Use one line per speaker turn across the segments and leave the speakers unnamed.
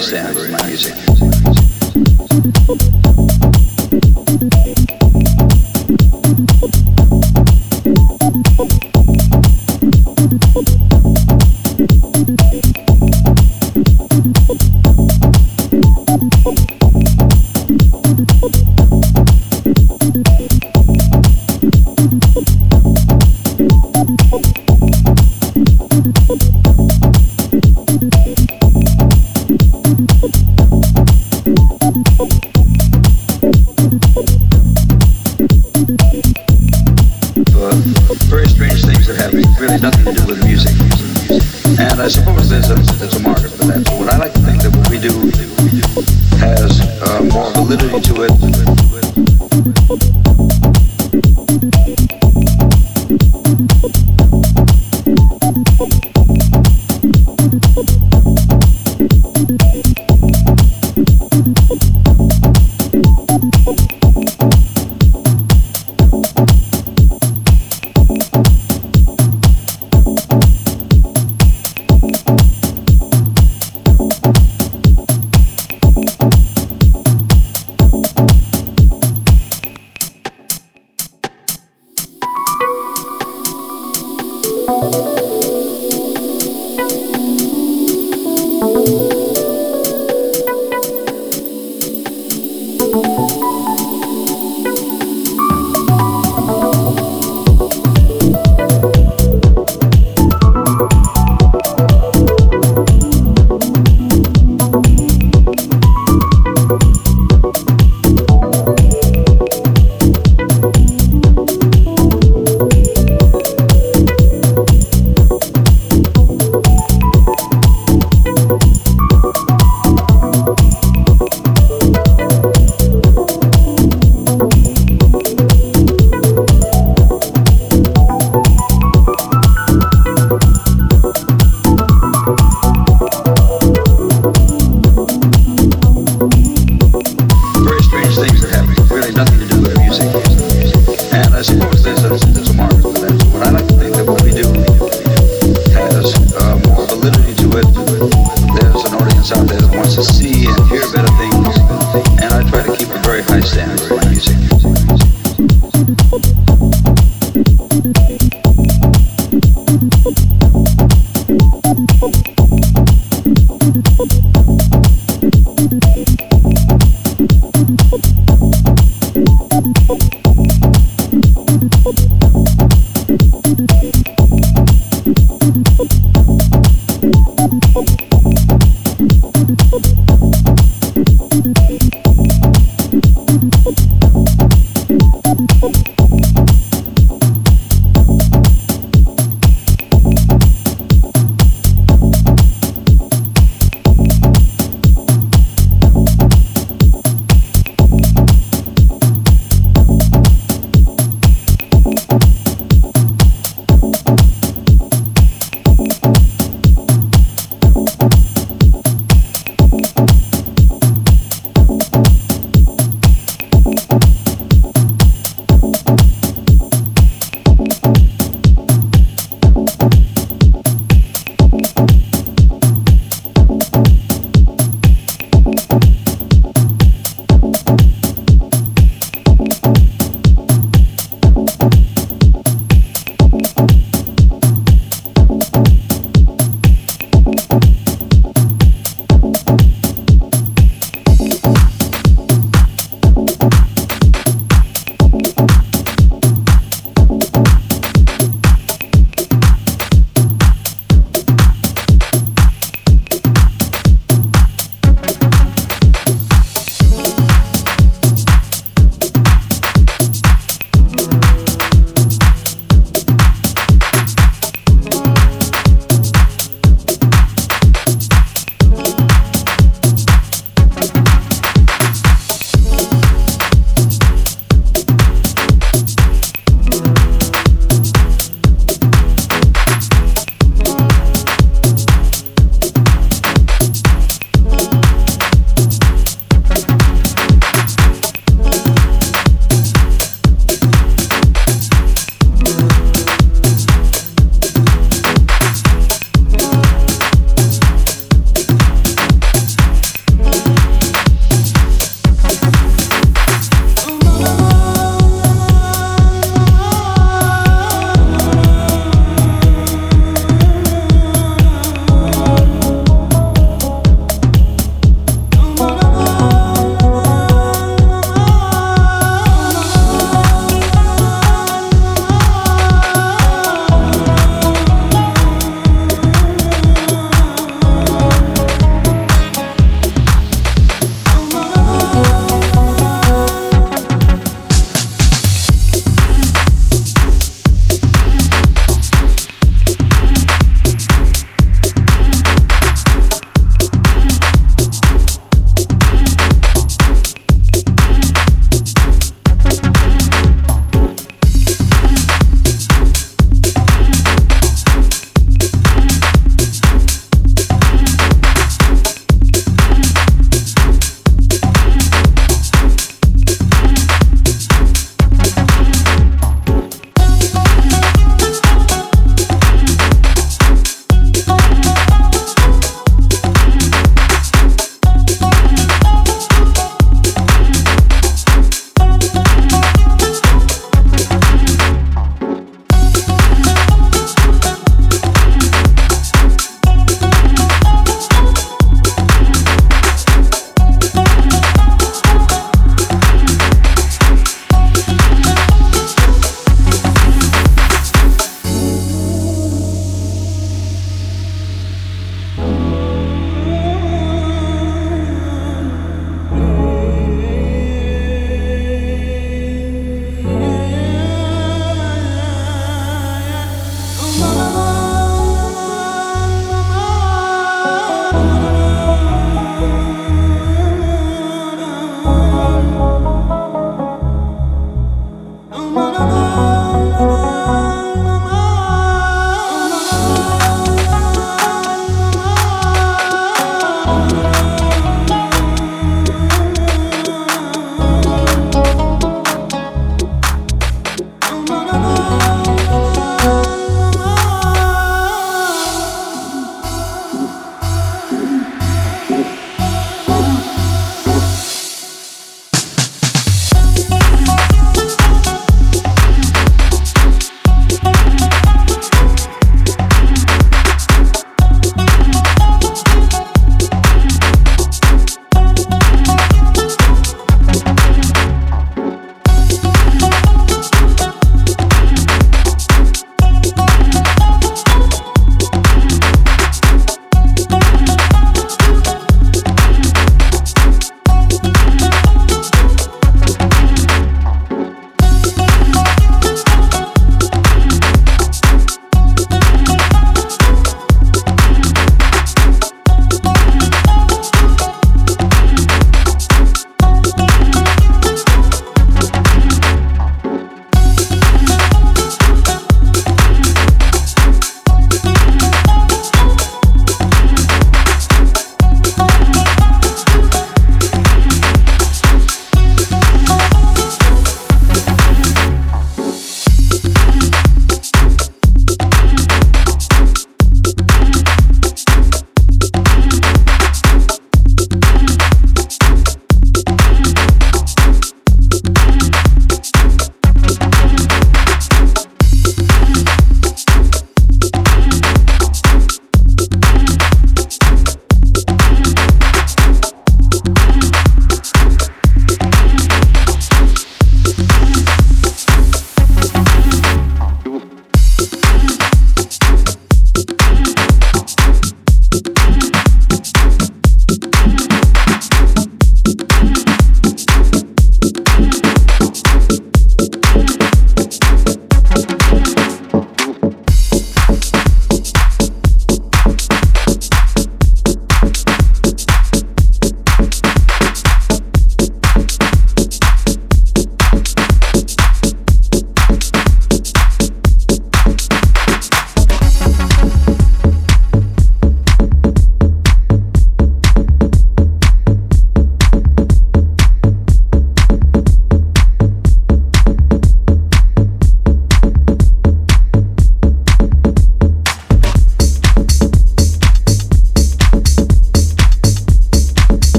standard my music.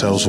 They ask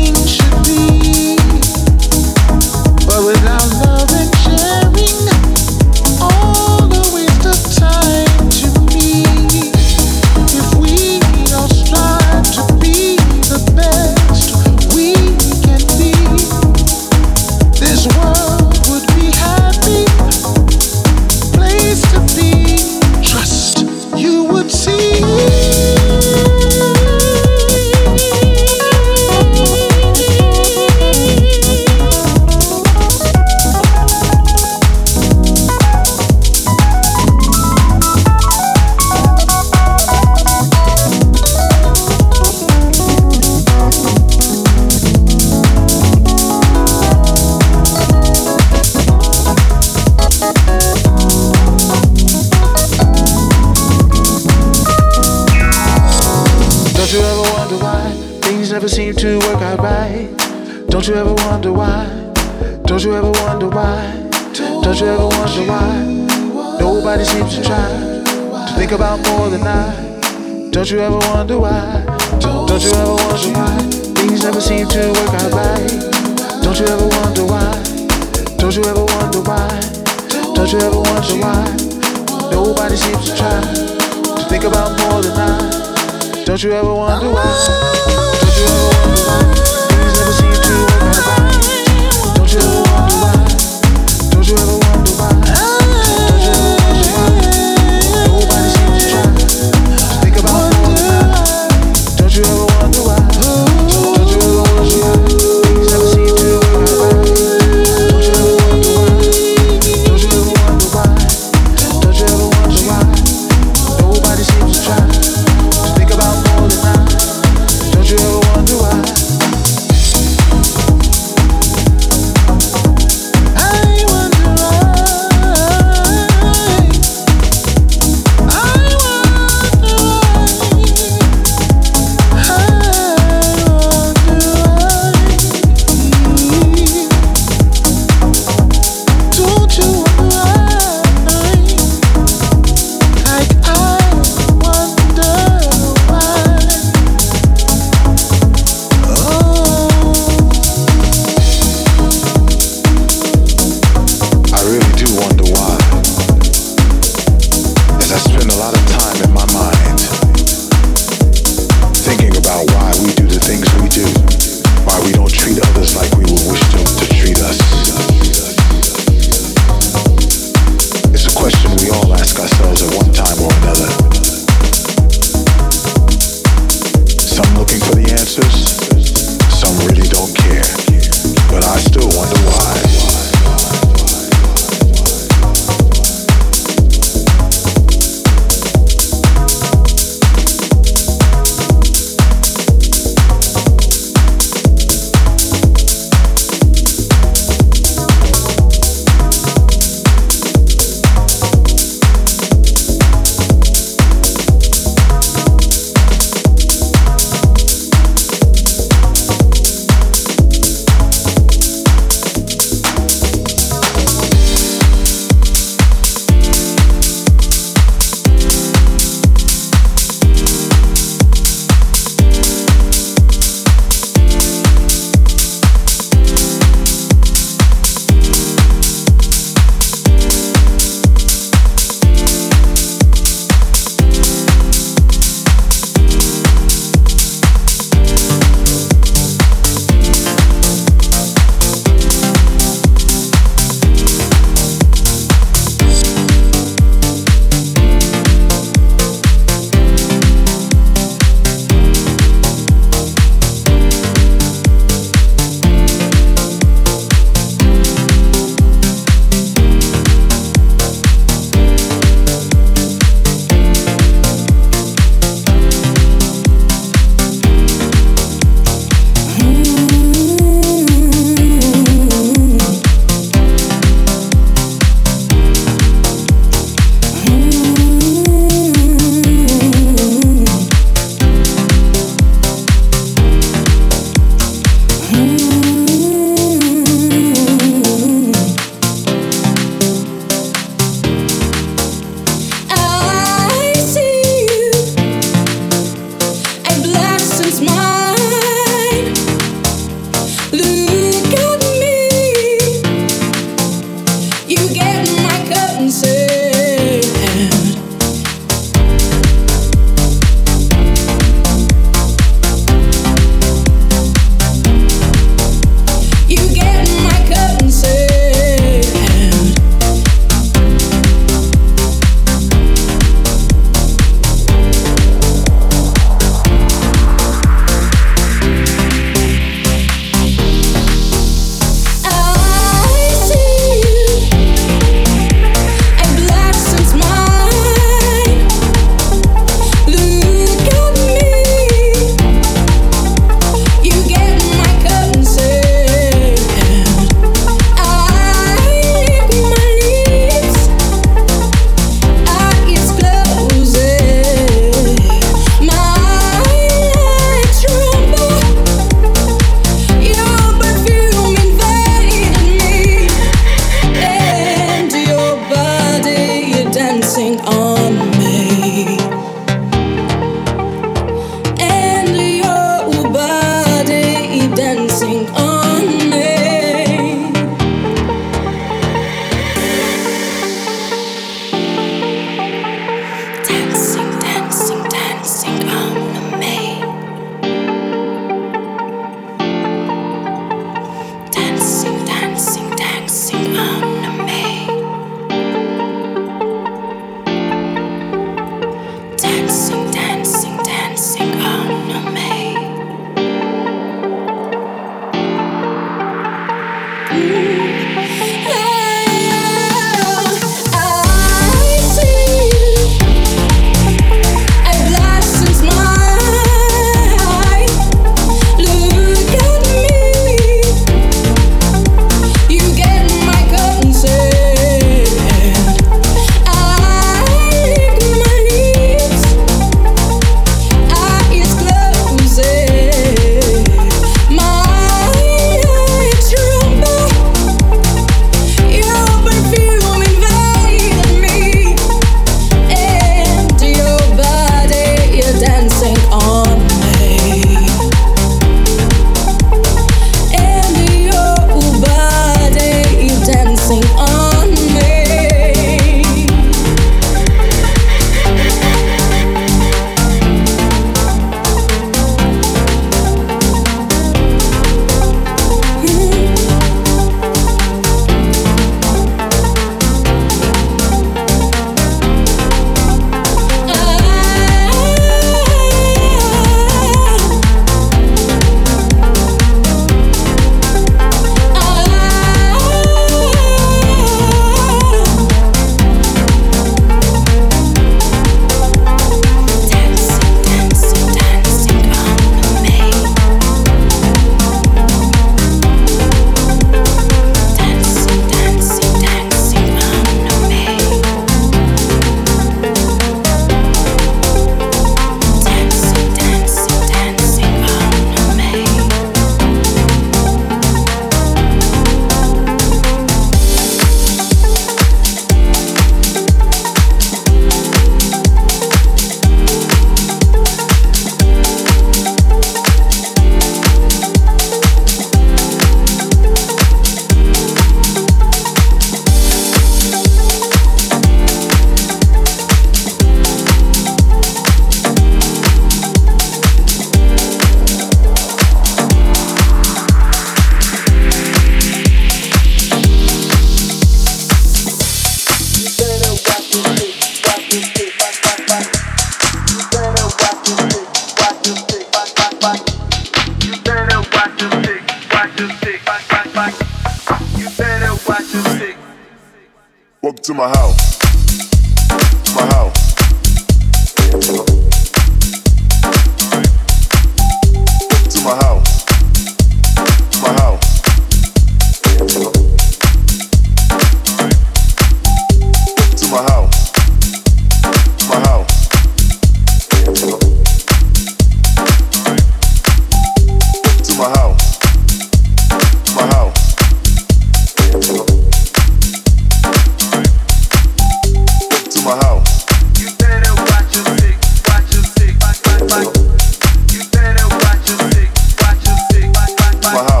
My
house.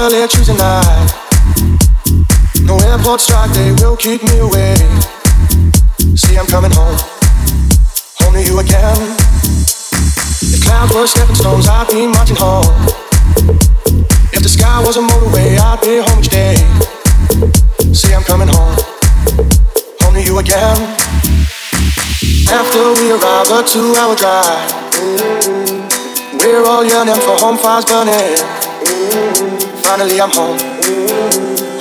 On a flight early Tuesday night. No airport strike, they will keep me away. See, I'm coming home, home to you again. If clouds were stepping stones, I'd be marching home. If the sky was a motorway, I'd be home each day. See, I'm coming home, home to you again. After we arrive, a two-hour drive. We're all yearning for home fires burning. Finally, I'm home,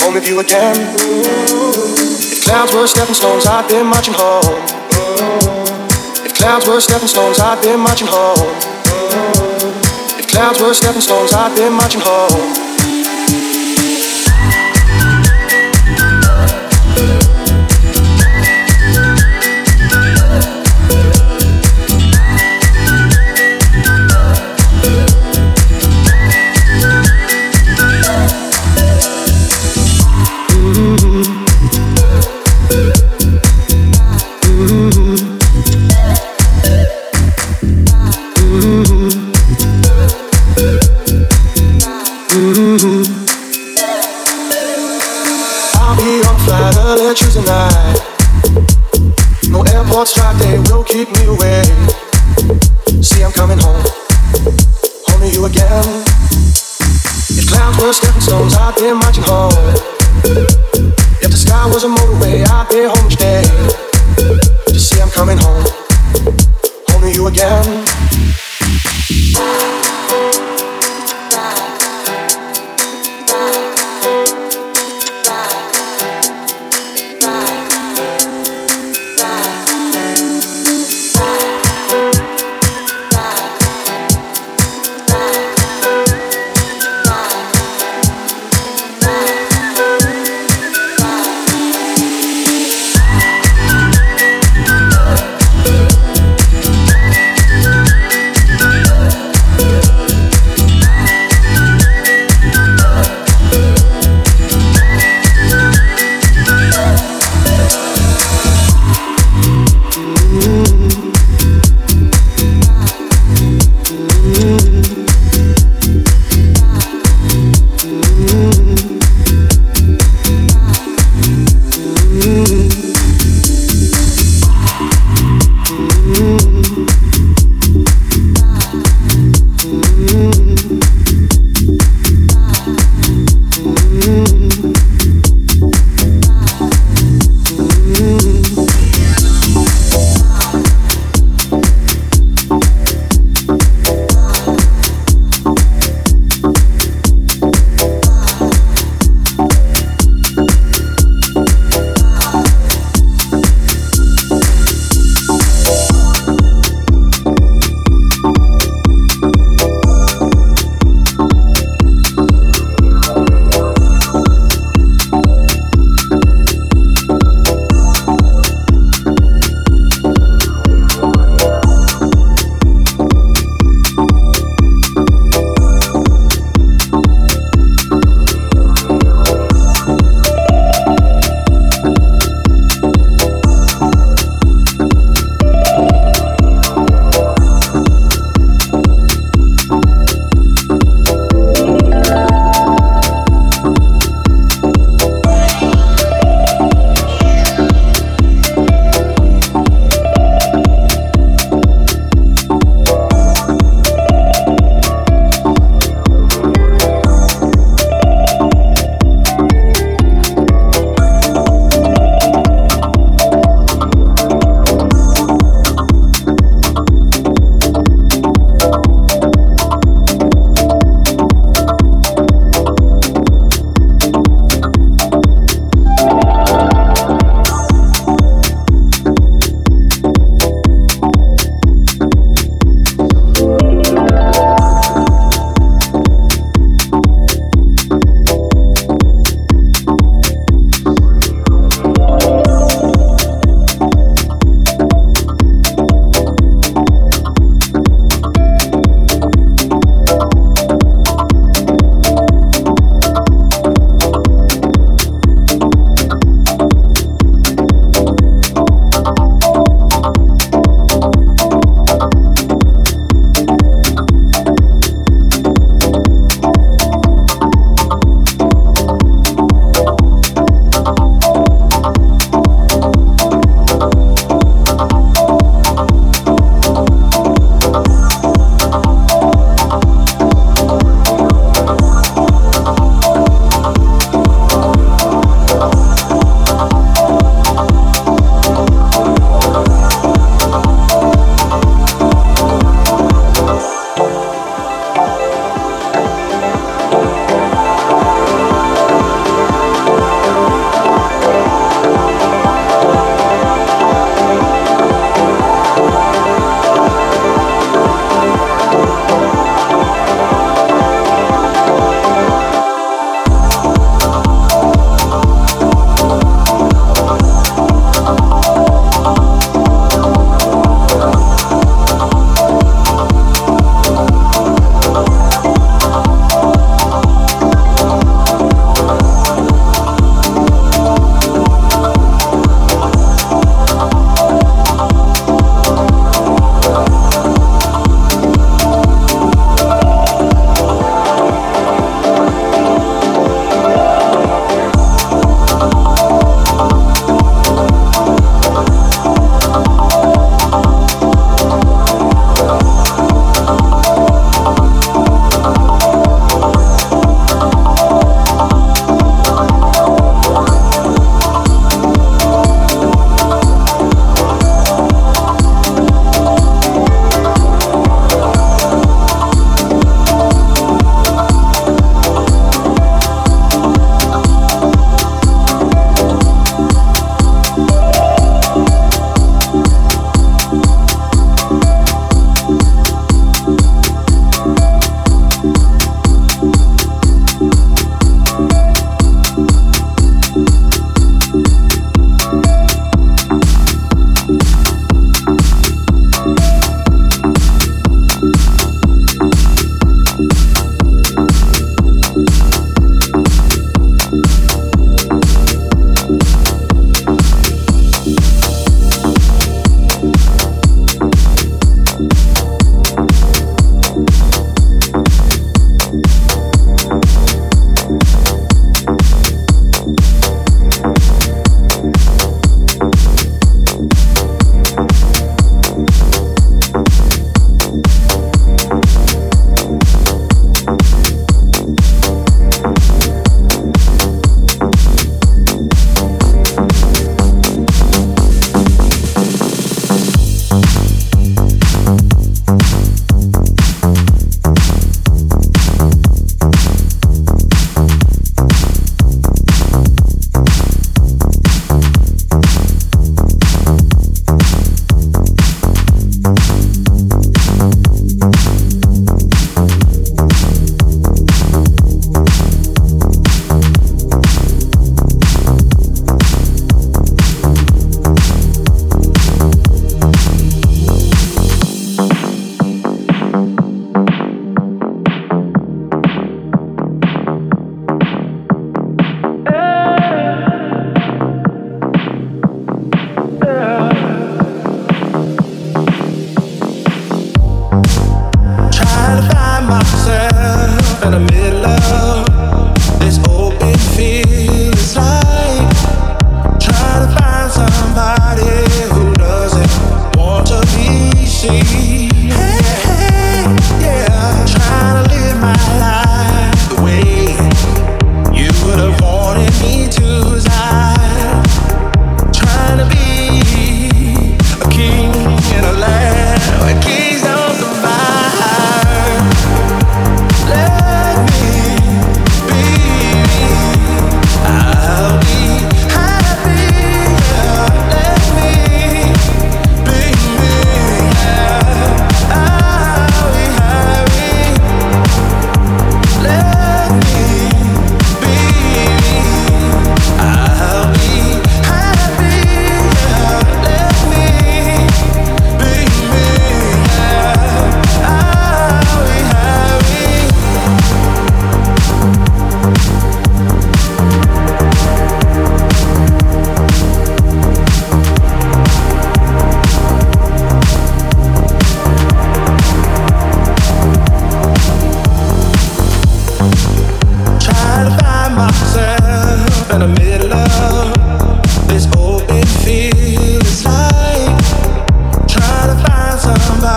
home with you again. If clouds were stepping stones, I'd been marching home. If clouds were stepping stones, I'd been marching home. If clouds were stepping stones, I'd been marching home. No airport strike, they will keep me away. See, I'm coming home, to you again. If clouds were stepping stones, I'd be marching home. If the sky was a motorway, I'd be home each day. Just see, I'm coming home, you again.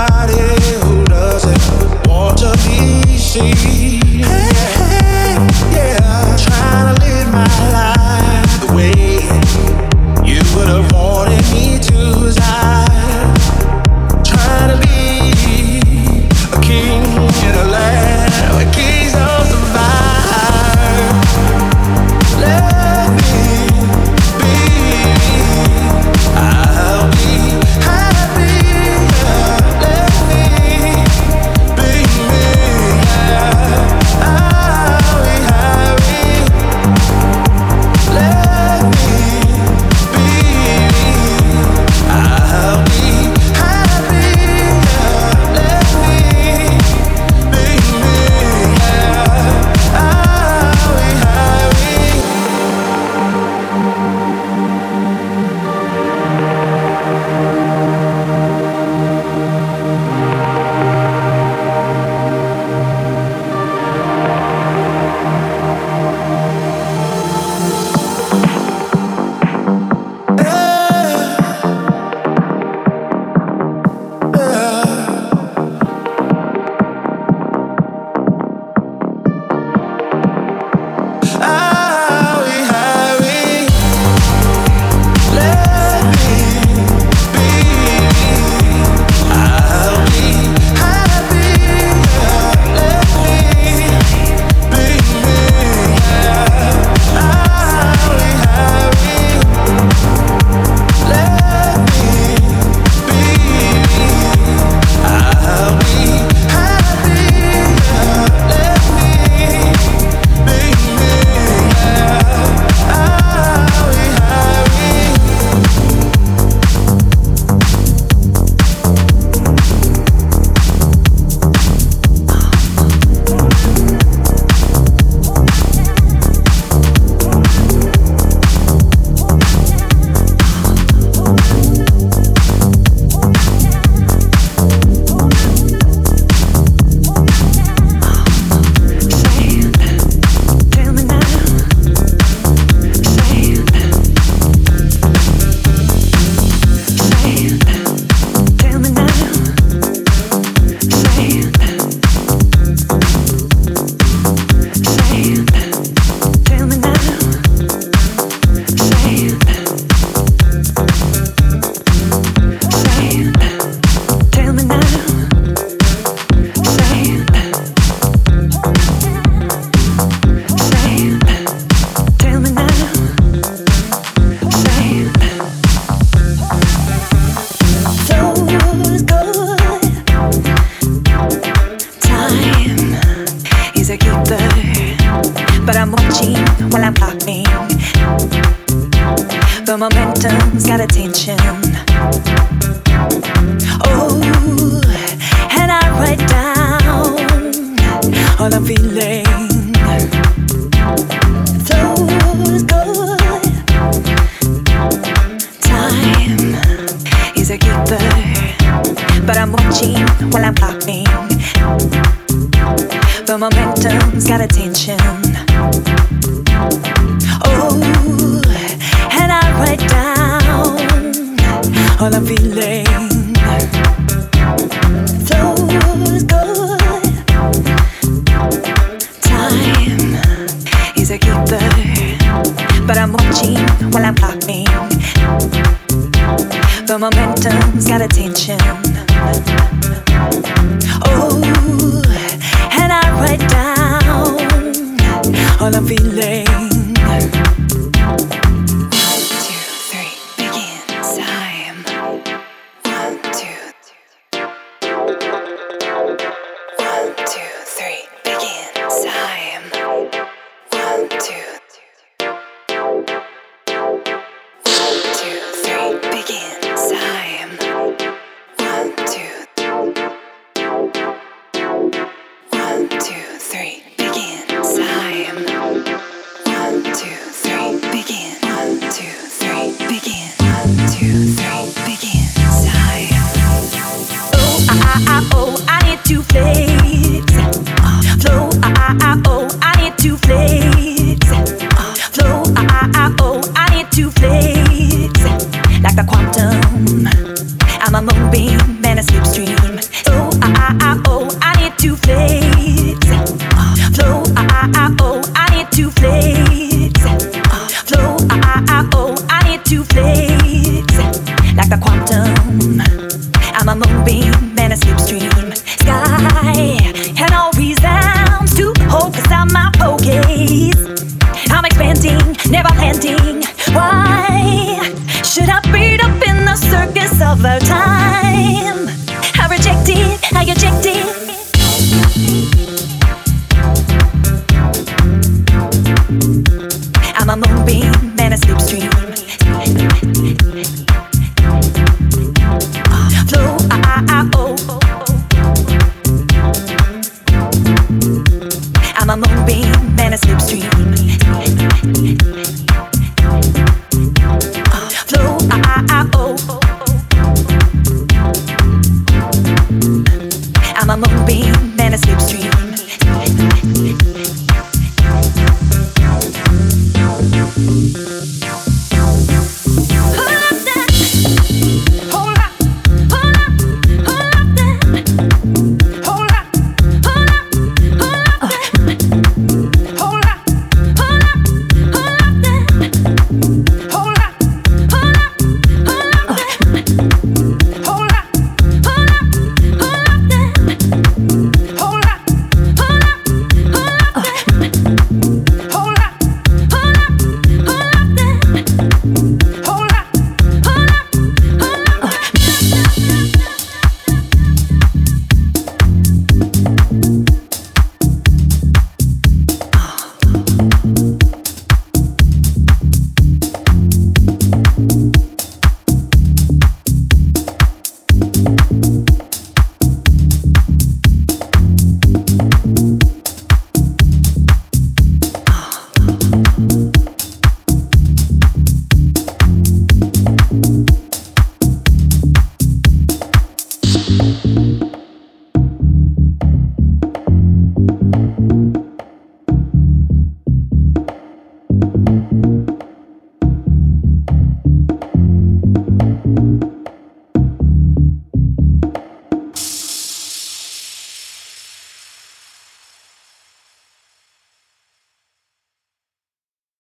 somebody who doesn't want to be seen. to play.